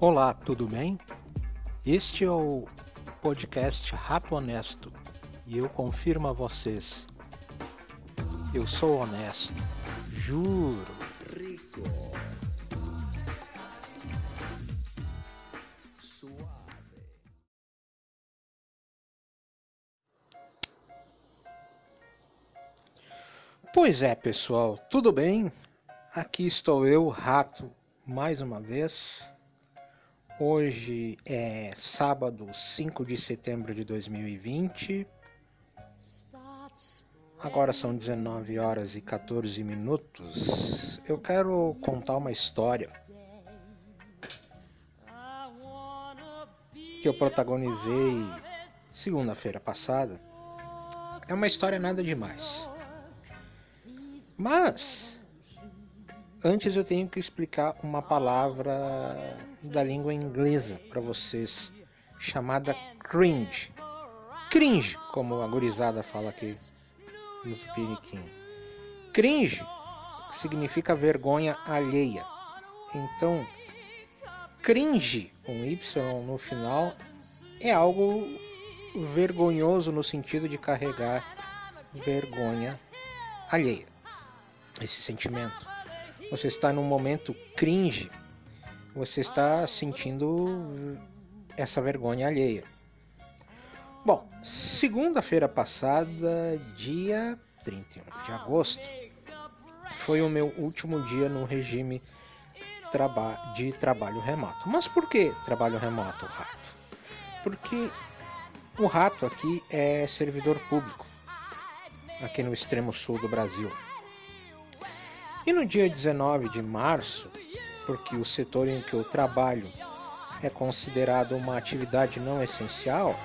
Olá, tudo bem? Este é o podcast Rato Honesto e eu confirmo a vocês: eu sou honesto, juro. rico, suave. Pois é, pessoal, tudo bem? Aqui estou eu, Rato, mais uma vez. Hoje é sábado, 5 de setembro de 2020. Agora são 19 horas e 14 minutos. Eu quero contar uma história que eu protagonizei segunda-feira passada. É uma história nada demais. Mas antes eu tenho que explicar uma palavra da língua inglesa para vocês, chamada cringe. Cringe, como a gurizada fala aqui no Tupiniquim. Cringe significa vergonha alheia. Então, cringe com Y no final é algo vergonhoso no sentido de carregar vergonha alheia. Esse sentimento. Você está num momento cringe, você está sentindo essa vergonha alheia. Bom, segunda-feira passada, dia 31 de agosto, foi o meu último dia no regime traba de trabalho remoto. Mas por que trabalho remoto, Rato? Porque o Rato aqui é servidor público, aqui no extremo sul do Brasil. E no dia 19 de março, porque o setor em que eu trabalho é considerado uma atividade não essencial,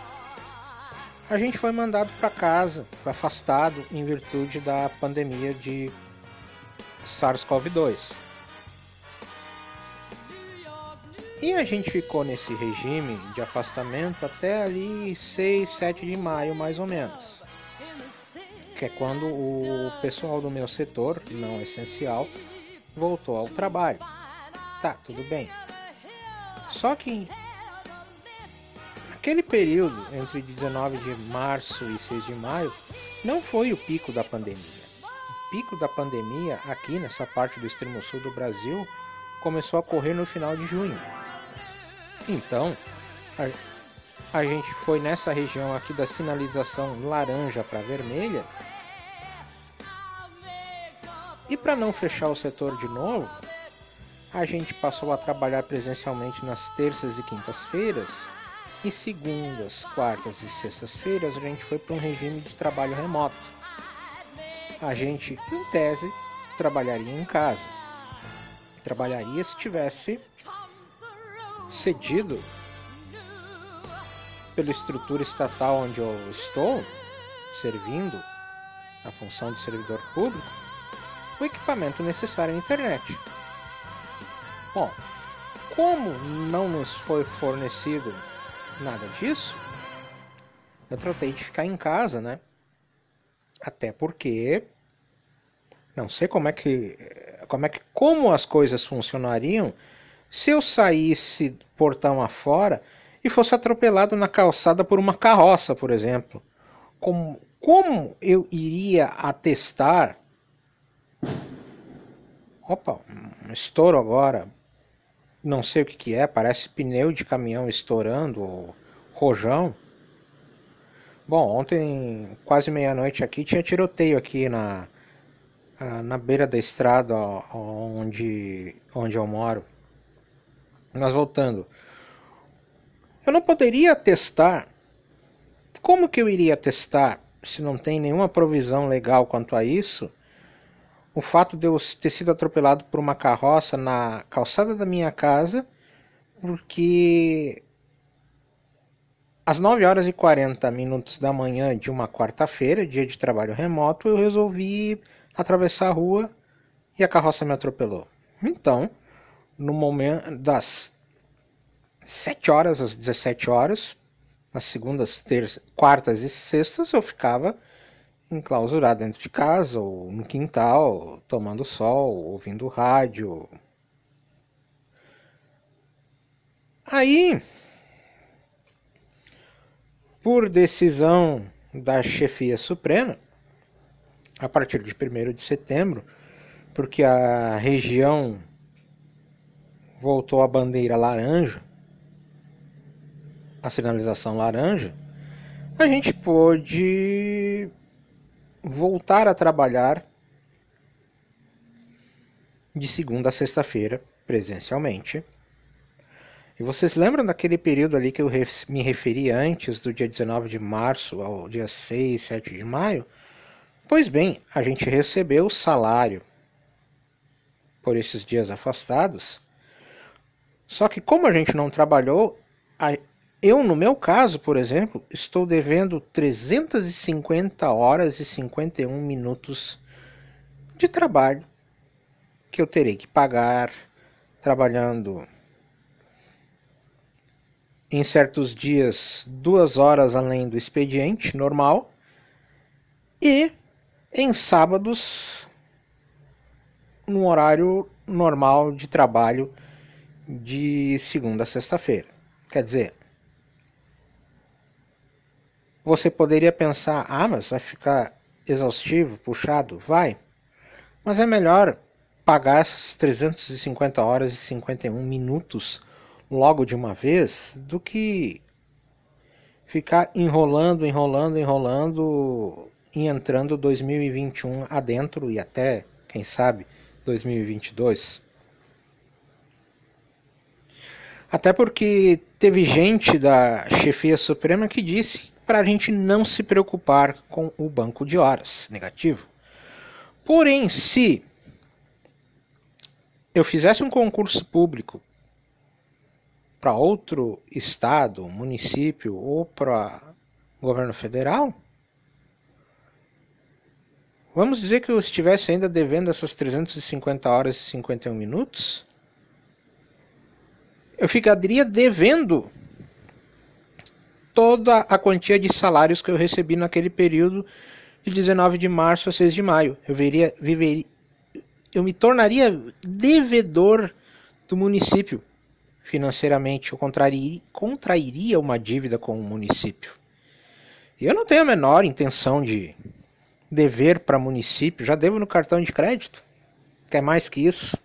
a gente foi mandado para casa, foi afastado em virtude da pandemia de SARS-CoV-2. E a gente ficou nesse regime de afastamento até ali 6, 7 de maio, mais ou menos. Que é quando o pessoal do meu setor, não essencial, voltou ao trabalho. Tá, tudo bem. Só que aquele período entre 19 de março e 6 de maio não foi o pico da pandemia. O pico da pandemia aqui nessa parte do extremo sul do Brasil começou a correr no final de junho. Então, a, gente foi nessa região aqui da sinalização laranja para vermelha. E para não fechar o setor de novo, a gente passou a trabalhar presencialmente nas terças e quintas-feiras. E segundas, quartas e sextas-feiras a gente foi para um regime de trabalho remoto. A gente, em tese, trabalharia em casa. Trabalharia se tivesse cedido pela estrutura estatal onde eu estou, servindo a função de servidor público, o equipamento necessário à internet. Bom, como não nos foi fornecido nada disso, eu tratei de ficar em casa, né? Até porque não sei como é que como é que como as coisas funcionariam se eu saísse portão afora e fosse atropelado na calçada por uma carroça, por exemplo. Como, como eu iria atestar? Opa, um estouro agora. Não sei o que, que é, parece pneu de caminhão estourando, rojão. Bom, ontem, quase meia-noite aqui, tinha tiroteio aqui na, na beira da estrada onde, onde eu moro. Mas voltando, eu não poderia testar. Como que eu iria testar se não tem nenhuma provisão legal quanto a isso? O fato de eu ter sido atropelado por uma carroça na calçada da minha casa, porque às 9 horas e 40 minutos da manhã de uma quarta-feira, dia de trabalho remoto, eu resolvi atravessar a rua e a carroça me atropelou. Então, no momento das 7 horas às 17 horas, nas segundas, terças, quartas e sextas, eu ficava enclausurado dentro de casa ou no quintal, tomando sol, ouvindo rádio. Aí, por decisão da chefia suprema, a partir de 1 de setembro, porque a região voltou à bandeira laranja, a sinalização laranja, a gente pôde voltar a trabalhar de segunda a sexta-feira presencialmente. E vocês lembram daquele período ali que eu me referi antes, do dia 19 de março ao dia 6, 7 de maio? Pois bem, a gente recebeu o salário por esses dias afastados. Só que como a gente não trabalhou, eu, no meu caso, por exemplo, estou devendo 350 horas e 51 minutos de trabalho que eu terei que pagar trabalhando em certos dias duas horas além do expediente normal e em sábados no horário normal de trabalho de segunda a sexta-feira. Quer dizer, você poderia pensar, ah, mas vai ficar exaustivo, puxado? Vai. Mas é melhor pagar essas 350 horas e 51 minutos logo de uma vez do que ficar enrolando, enrolando, enrolando e entrando 2021 adentro e até, quem sabe, 2022. Até porque teve gente da chefia suprema que disse para a gente não se preocupar com o banco de horas negativo. Porém, se eu fizesse um concurso público para outro estado, município ou para governo federal, vamos dizer que eu estivesse ainda devendo essas 350 horas e 51 minutos, eu ficaria devendo toda a quantia de salários que eu recebi naquele período de 19 de março a 6 de maio. Eu veria, viveria, eu me tornaria devedor do município financeiramente, eu contrairia, contrairia uma dívida com o município. E eu não tenho a menor intenção de dever para município, já devo no cartão de crédito. Quer mais que isso?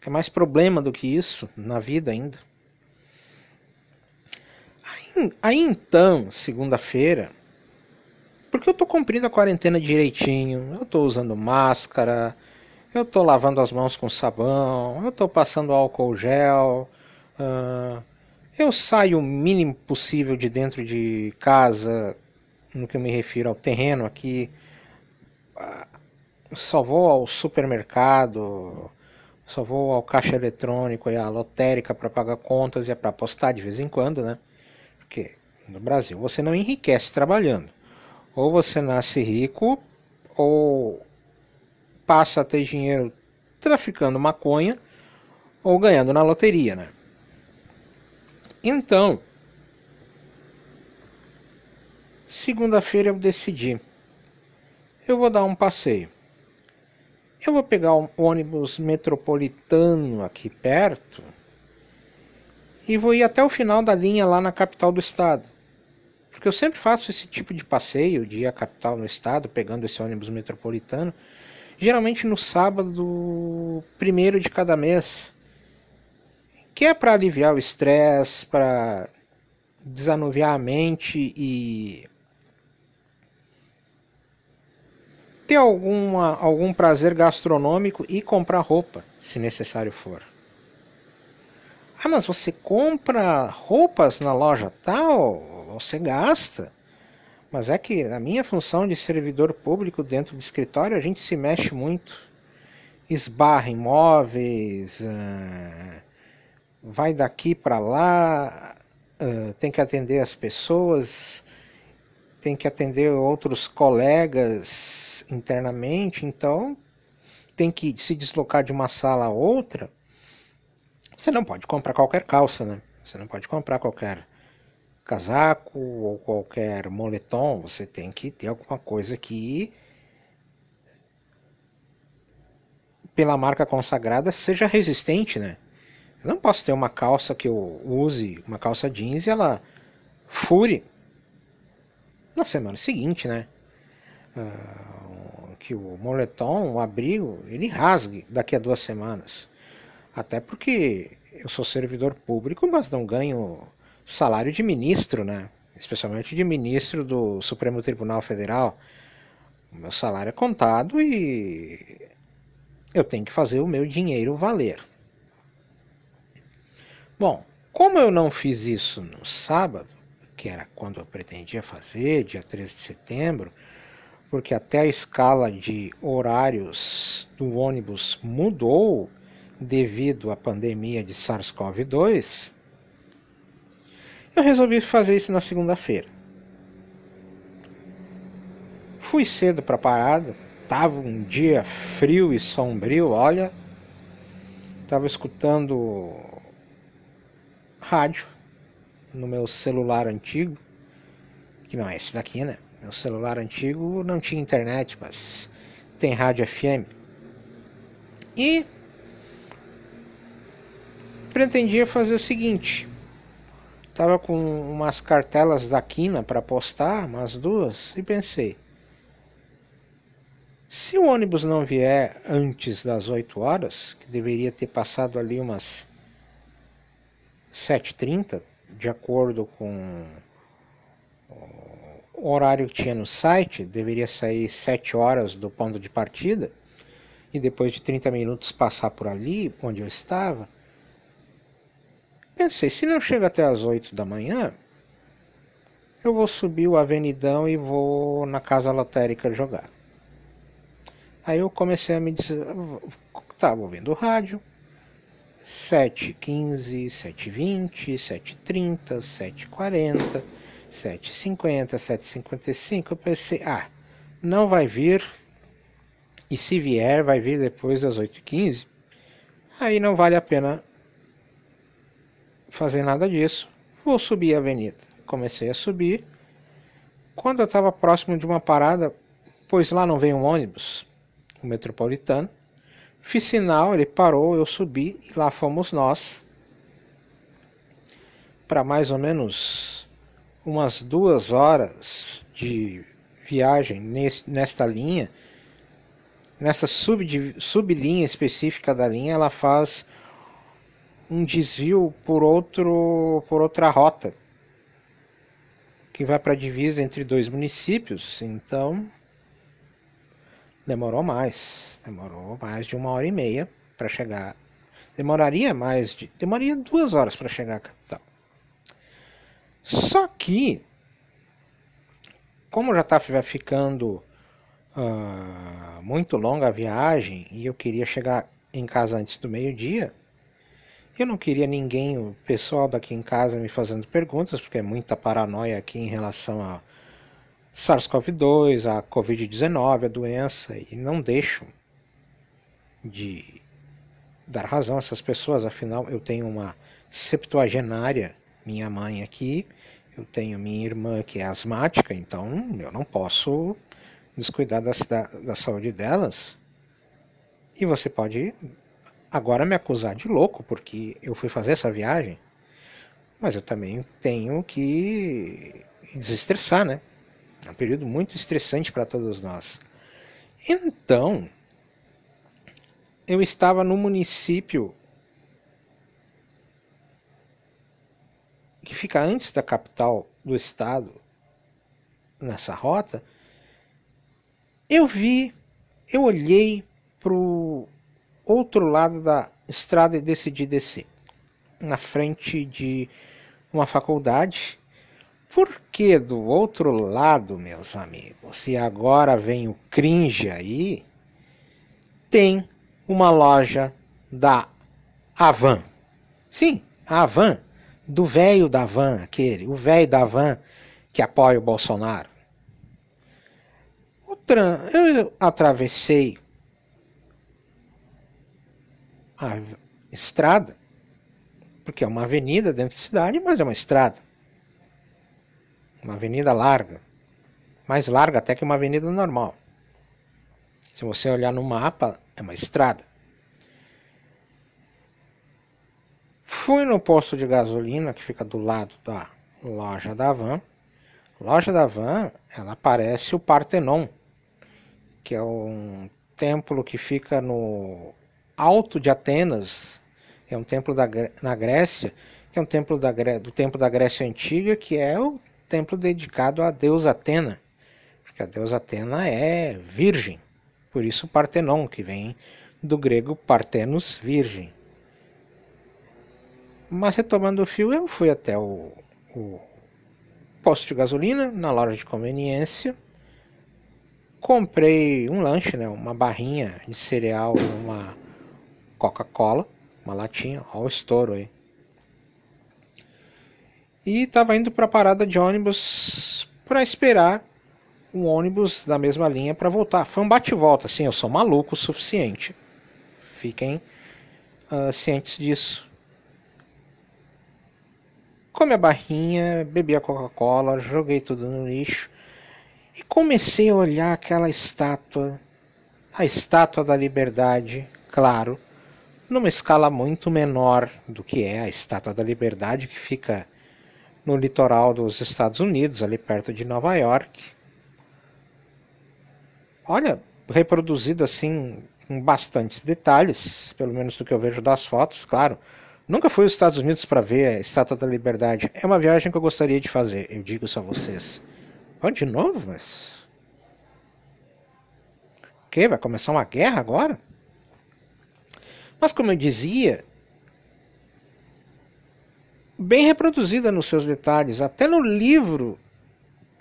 Quer mais problema do que isso na vida ainda? Aí, aí então, segunda-feira, porque eu estou cumprindo a quarentena direitinho, eu estou usando máscara, eu estou lavando as mãos com sabão, eu estou passando álcool gel, uh, eu saio o mínimo possível de dentro de casa, no que eu me refiro ao terreno aqui. Uh, só vou ao supermercado, só vou ao caixa eletrônico e à lotérica para pagar contas e é para apostar de vez em quando, né? Porque no Brasil você não enriquece trabalhando. Ou você nasce rico, ou passa a ter dinheiro traficando maconha ou ganhando na loteria, né? Então, segunda-feira eu decidi. Eu vou dar um passeio. Eu vou pegar um ônibus metropolitano aqui perto e vou ir até o final da linha lá na capital do estado. Porque eu sempre faço esse tipo de passeio de ir à capital no estado, pegando esse ônibus metropolitano, geralmente no sábado primeiro de cada mês, que é para aliviar o estresse, para desanuviar a mente e ter alguma, algum prazer gastronômico e comprar roupa, se necessário for. Ah, mas você compra roupas na loja tal? Você gasta. Mas é que na minha função de servidor público dentro do escritório a gente se mexe muito. Esbarra em móveis, uh, vai daqui para lá, uh, tem que atender as pessoas, tem que atender outros colegas internamente, então tem que se deslocar de uma sala a outra. Você não pode comprar qualquer calça, né? Você não pode comprar qualquer casaco ou qualquer moletom, você tem que ter alguma coisa que pela marca consagrada seja resistente, né? Eu não posso ter uma calça que eu use, uma calça jeans e ela fure na semana seguinte, né? Uh, que o moletom, o abrigo, ele rasgue daqui a duas semanas. Até porque eu sou servidor público, mas não ganho salário de ministro, né? Especialmente de ministro do Supremo Tribunal Federal. O meu salário é contado e eu tenho que fazer o meu dinheiro valer. Bom, como eu não fiz isso no sábado, que era quando eu pretendia fazer, dia 13 de setembro, porque até a escala de horários do ônibus mudou devido à pandemia de SARS-CoV-2, eu resolvi fazer isso na segunda-feira. Fui cedo para a parada, tava um dia frio e sombrio, olha, tava escutando rádio no meu celular antigo, que não é esse daqui, né? Meu celular antigo não tinha internet, mas tem rádio FM. E pretendia fazer o seguinte: tava com umas cartelas da Quina para postar, umas duas, e pensei: se o ônibus não vier antes das 8 horas, que deveria ter passado ali umas 7h30, de acordo com o horário que tinha no site, deveria sair 7 horas do ponto de partida, e depois de 30 minutos passar por ali, onde eu estava, Pensei, se não chega até as 8 da manhã, eu vou subir o avenidão e vou na casa lotérica jogar. Aí eu comecei a me dizer, estava ouvindo o rádio, 7h15, 7h20, 7h30, 7h40, 7h50, 7h55. Eu pensei, ah, não vai vir, e se vier, vai vir depois das 8h15. Aí não vale a pena fazer nada disso. Vou subir a avenida. Comecei a subir. Quando eu estava próximo de uma parada, pois lá não vem um ônibus, o metropolitano, fiz sinal, ele parou, eu subi e lá fomos nós. Para mais ou menos umas duas horas de viagem nesta linha, nessa sub, sublinha específica da linha, ela faz um desvio por outro por outra rota que vai para a divisa entre dois municípios, então demorou mais, demorou mais de uma hora e meia para chegar, demoraria mais de, demoraria duas horas para chegar à capital. Só que, como já estava ficando uh, muito longa a viagem e eu queria chegar em casa antes do meio-dia, eu não queria ninguém, o pessoal daqui em casa, me fazendo perguntas, porque é muita paranoia aqui em relação a SARS-CoV-2, a Covid-19, a doença, e não deixo de dar razão a essas pessoas, afinal eu tenho uma septuagenária, minha mãe aqui, eu tenho minha irmã que é asmática, então eu não posso descuidar da, da, da saúde delas. E você pode agora me acusar de louco porque eu fui fazer essa viagem, mas eu também tenho que desestressar, né? É um período muito estressante para todos nós. Então, eu estava no município que fica antes da capital do estado, nessa rota. Eu vi, eu olhei para o outro lado da estrada e decidi descer, na frente de uma faculdade. Porque do outro lado, meus amigos, e agora vem o cringe aí, tem uma loja da Avan. Sim, a Avan, do velho da Van, aquele, o velho da Van que apoia o Bolsonaro. O tran... Eu atravessei a estrada, porque é uma avenida dentro da cidade, mas é uma estrada. Uma avenida larga. Mais larga até que uma avenida normal. Se você olhar no mapa, é uma estrada. Fui no posto de gasolina que fica do lado da loja da van. loja da van, ela parece o Partenon, que é um templo que fica no alto de Atenas, é um templo da, na Grécia, que é um templo da, do templo da Grécia Antiga, que é o templo dedicado à deusa Atena, porque a deusa Atena é virgem, por isso Partenon, que vem do grego Partenos, virgem. Mas retomando o fio, eu fui até o, o posto de gasolina, na loja de conveniência, comprei um lanche, né, uma barrinha de cereal, uma Coca-Cola, uma latinha, olha o estouro aí. E estava indo para a parada de ônibus para esperar um ônibus da mesma linha para voltar. Foi um bate-volta, assim, eu sou maluco o suficiente. Fiquem uh, cientes disso. Come a barrinha, bebi a Coca-Cola, joguei tudo no lixo e comecei a olhar aquela estátua, a estátua da liberdade, claro, numa escala muito menor do que é a estátua da liberdade que fica no litoral dos Estados Unidos, ali perto de Nova York. Olha, reproduzida assim com bastantes detalhes, pelo menos do que eu vejo das fotos, claro. Nunca fui aos Estados Unidos para ver a Estátua da Liberdade. É uma viagem que eu gostaria de fazer, eu digo isso a vocês. Oh, de novo, mas. O que? Vai começar uma guerra agora? Mas como eu dizia, bem reproduzida nos seus detalhes, até no livro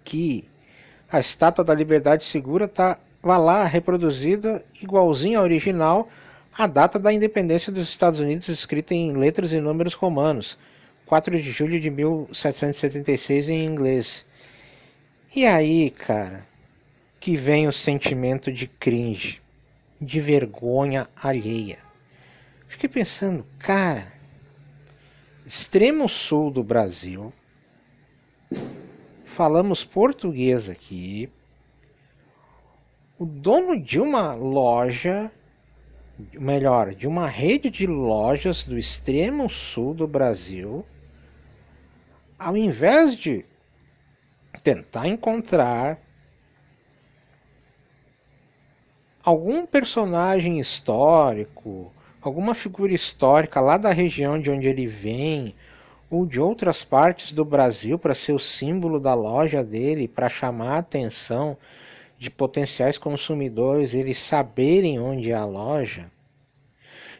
que a Estátua da Liberdade segura tá lá reproduzida igualzinho à original, a data da independência dos Estados Unidos escrita em letras e números romanos, 4 de julho de 1776 em inglês. E aí, cara, que vem o sentimento de cringe, de vergonha alheia. Fiquei pensando, cara, extremo sul do Brasil, falamos português aqui. O dono de uma loja, melhor, de uma rede de lojas do extremo sul do Brasil, ao invés de tentar encontrar algum personagem histórico, alguma figura histórica lá da região de onde ele vem, ou de outras partes do Brasil para ser o símbolo da loja dele, para chamar a atenção de potenciais consumidores, eles saberem onde é a loja.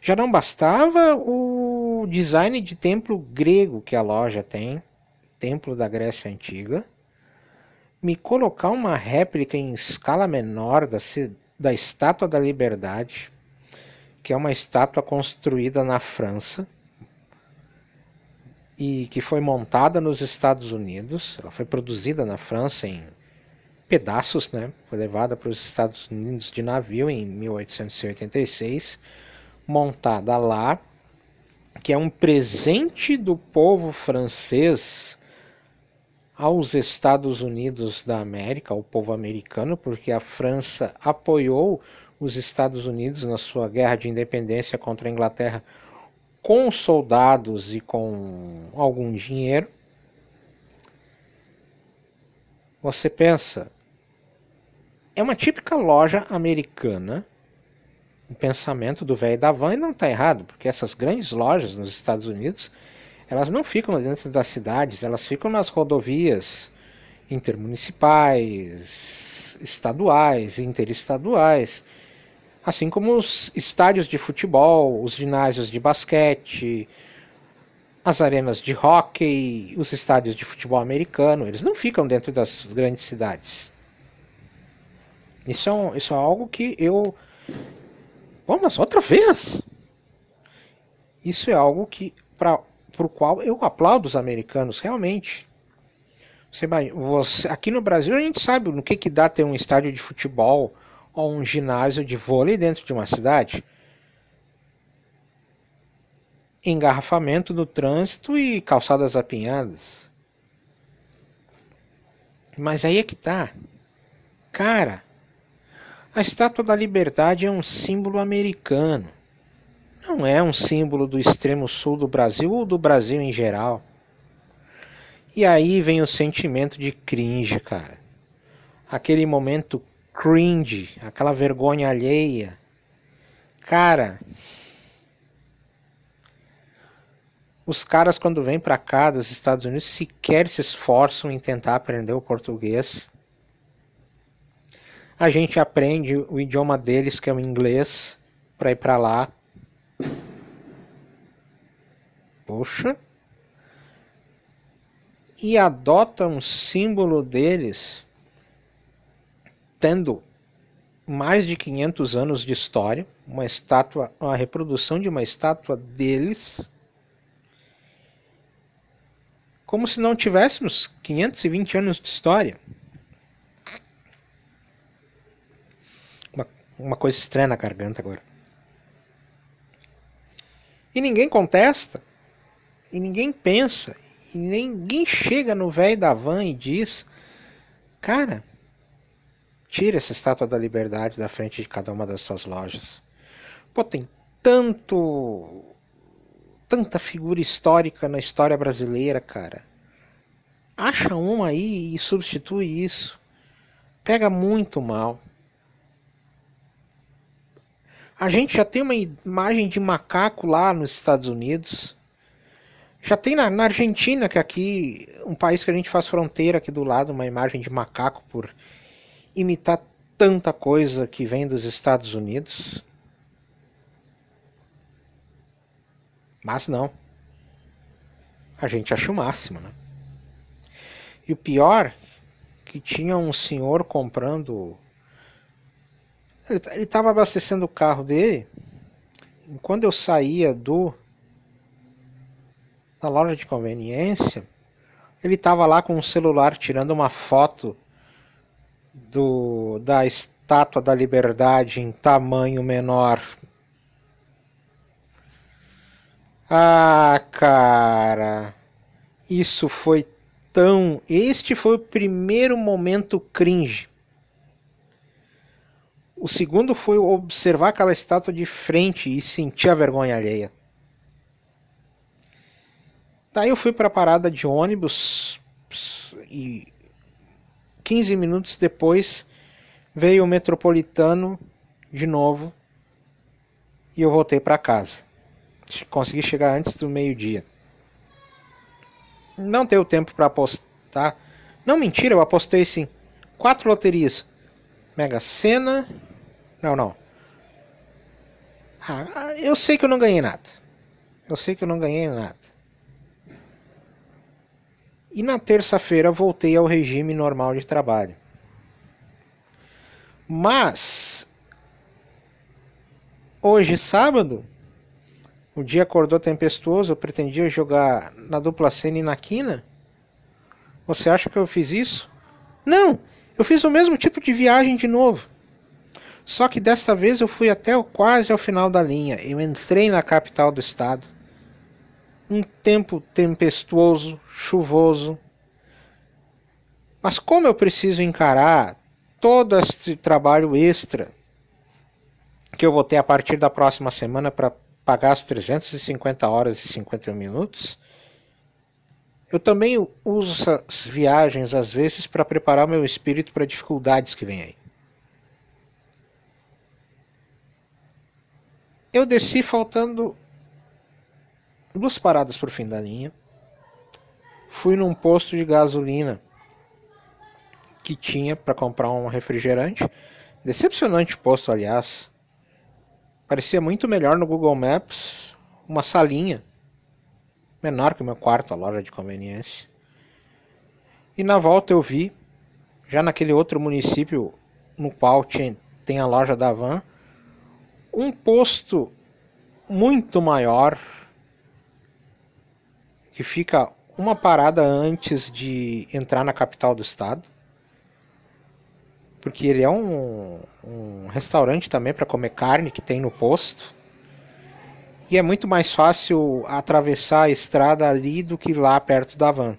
Já não bastava o design de templo grego que a loja tem, templo da Grécia Antiga me colocar uma réplica em escala menor da, da Estátua da Liberdade, que é uma estátua construída na França e que foi montada nos Estados Unidos. Ela foi produzida na França em pedaços, né? Foi levada para os Estados Unidos de navio em 1886, montada lá, que é um presente do povo francês aos Estados Unidos da América, ao povo americano, porque a França apoiou os Estados Unidos na sua guerra de independência contra a Inglaterra com soldados e com algum dinheiro. Você pensa, é uma típica loja americana, o pensamento do velho da van e não está errado, porque essas grandes lojas nos Estados Unidos elas não ficam dentro das cidades, elas ficam nas rodovias intermunicipais, estaduais, interestaduais, assim como os estádios de futebol, os ginásios de basquete, as arenas de hóquei, os estádios de futebol americano, eles não ficam dentro das grandes cidades. Isso é, um, isso é algo que eu. Bom, mas outra vez! Isso é algo que, para o qual eu aplaudo os americanos, realmente. Você, você, aqui no Brasil a gente sabe no que, que dá ter um estádio de futebol ou um ginásio de vôlei dentro de uma cidade. Engarrafamento no trânsito e calçadas apinhadas. Mas aí é que tá. Cara, a Estátua da Liberdade é um símbolo americano. não é um símbolo do extremo sul do Brasil ou do Brasil em geral. E aí vem o sentimento de cringe, cara. Aquele momento cringe, aquela vergonha alheia. Cara, os caras quando vêm para cá dos Estados Unidos sequer se esforçam em tentar aprender o português. A gente aprende o idioma deles, que é o inglês, para ir para lá. Poxa. E adota um símbolo deles, tendo mais de 500 anos de história, uma estátua, uma reprodução de uma estátua deles, como se não tivéssemos 520 anos de história. Uma, uma coisa estranha na garganta agora. E ninguém contesta, e ninguém pensa, e ninguém chega no velho da van e diz: Cara, tira essa estátua da liberdade da frente de cada uma das suas lojas. Pô, tem tanto. tanta figura histórica na história brasileira, cara. Acha uma aí e substitui isso. Pega muito mal. A gente já tem uma imagem de macaco lá nos Estados Unidos. Já tem na, na, Argentina, que aqui, um país que a gente faz fronteira aqui do lado, uma imagem de macaco por imitar tanta coisa que vem dos Estados Unidos. Mas não. A gente acha o máximo, né? E o pior, que tinha um senhor comprando ele estava abastecendo o carro dele. E quando eu saía do da loja de conveniência, ele estava lá com o celular tirando uma foto do da estátua da liberdade em tamanho menor. Ah, cara, isso foi tão. Este foi o primeiro momento cringe o segundo foi observar aquela estátua de frente e sentir a vergonha alheia. Daí eu fui para a parada de ônibus e 15 minutos depois veio o metropolitano de novo e eu voltei para casa. Consegui chegar antes do meio-dia. Não deu tempo para apostar. Não, mentira, eu apostei sim. Quatro loterias. Mega Sena, não, não. Ah, eu sei que eu não ganhei nada. Eu sei que eu não ganhei nada. E na terça-feira voltei ao regime normal de trabalho. Mas hoje, sábado, o dia acordou tempestuoso, eu pretendia jogar na dupla cena e na quina. Você acha que eu fiz isso? Não, eu fiz o mesmo tipo de viagem de novo. Só que desta vez eu fui até quase ao final da linha. Eu entrei na capital do estado. Um tempo tempestuoso, chuvoso. Mas como eu preciso encarar todo este trabalho extra que eu vou ter a partir da próxima semana para pagar as 350 horas e 51 minutos, eu também uso essas viagens às vezes para preparar meu espírito para dificuldades que vêm aí. Eu desci faltando duas paradas para o fim da linha. Fui num posto de gasolina que tinha para comprar um refrigerante. Decepcionante posto, aliás. Parecia muito melhor no Google Maps. Uma salinha menor que o meu quarto, a loja de conveniência. E na volta eu vi, já naquele outro município no qual tinha, tem a loja da Van, um posto muito maior que fica uma parada antes de entrar na capital do estado, porque ele é um, um restaurante também para comer carne que tem no posto. E é muito mais fácil atravessar a estrada ali do que lá perto da van.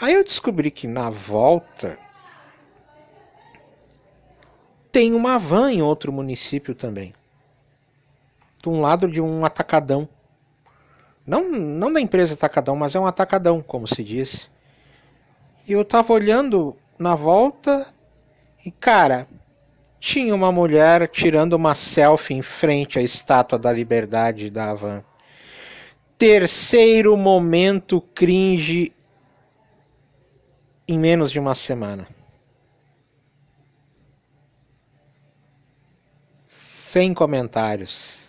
Aí eu descobri que na volta tem uma van em outro município também. um lado de um atacadão. Não, não da empresa atacadão, mas é um atacadão, como se diz. E eu tava olhando na volta e, cara, tinha uma mulher tirando uma selfie em frente à estátua da liberdade da Havan. Terceiro momento cringe em menos de uma semana. Sem comentários.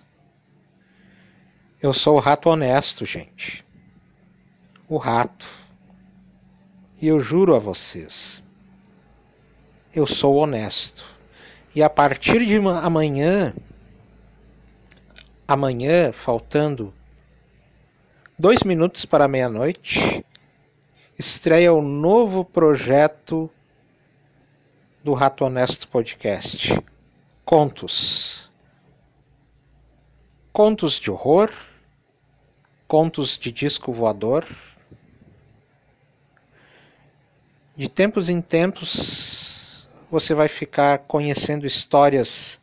Eu sou o rato honesto, gente. O rato. E eu juro a vocês, eu sou honesto. E a partir de amanhã, amanhã, faltando dois minutos para meia-noite, estreia o novo projeto do Rato Honesto Podcast. Contos. Contos de horror, contos de disco voador. De tempos em tempos você vai ficar conhecendo histórias,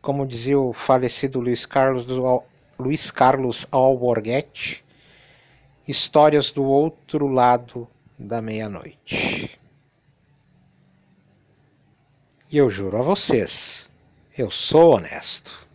como dizia o falecido Luiz Carlos, Luiz Carlos Alborguete, Histórias do outro lado da meia-noite. E eu juro a vocês, eu sou honesto.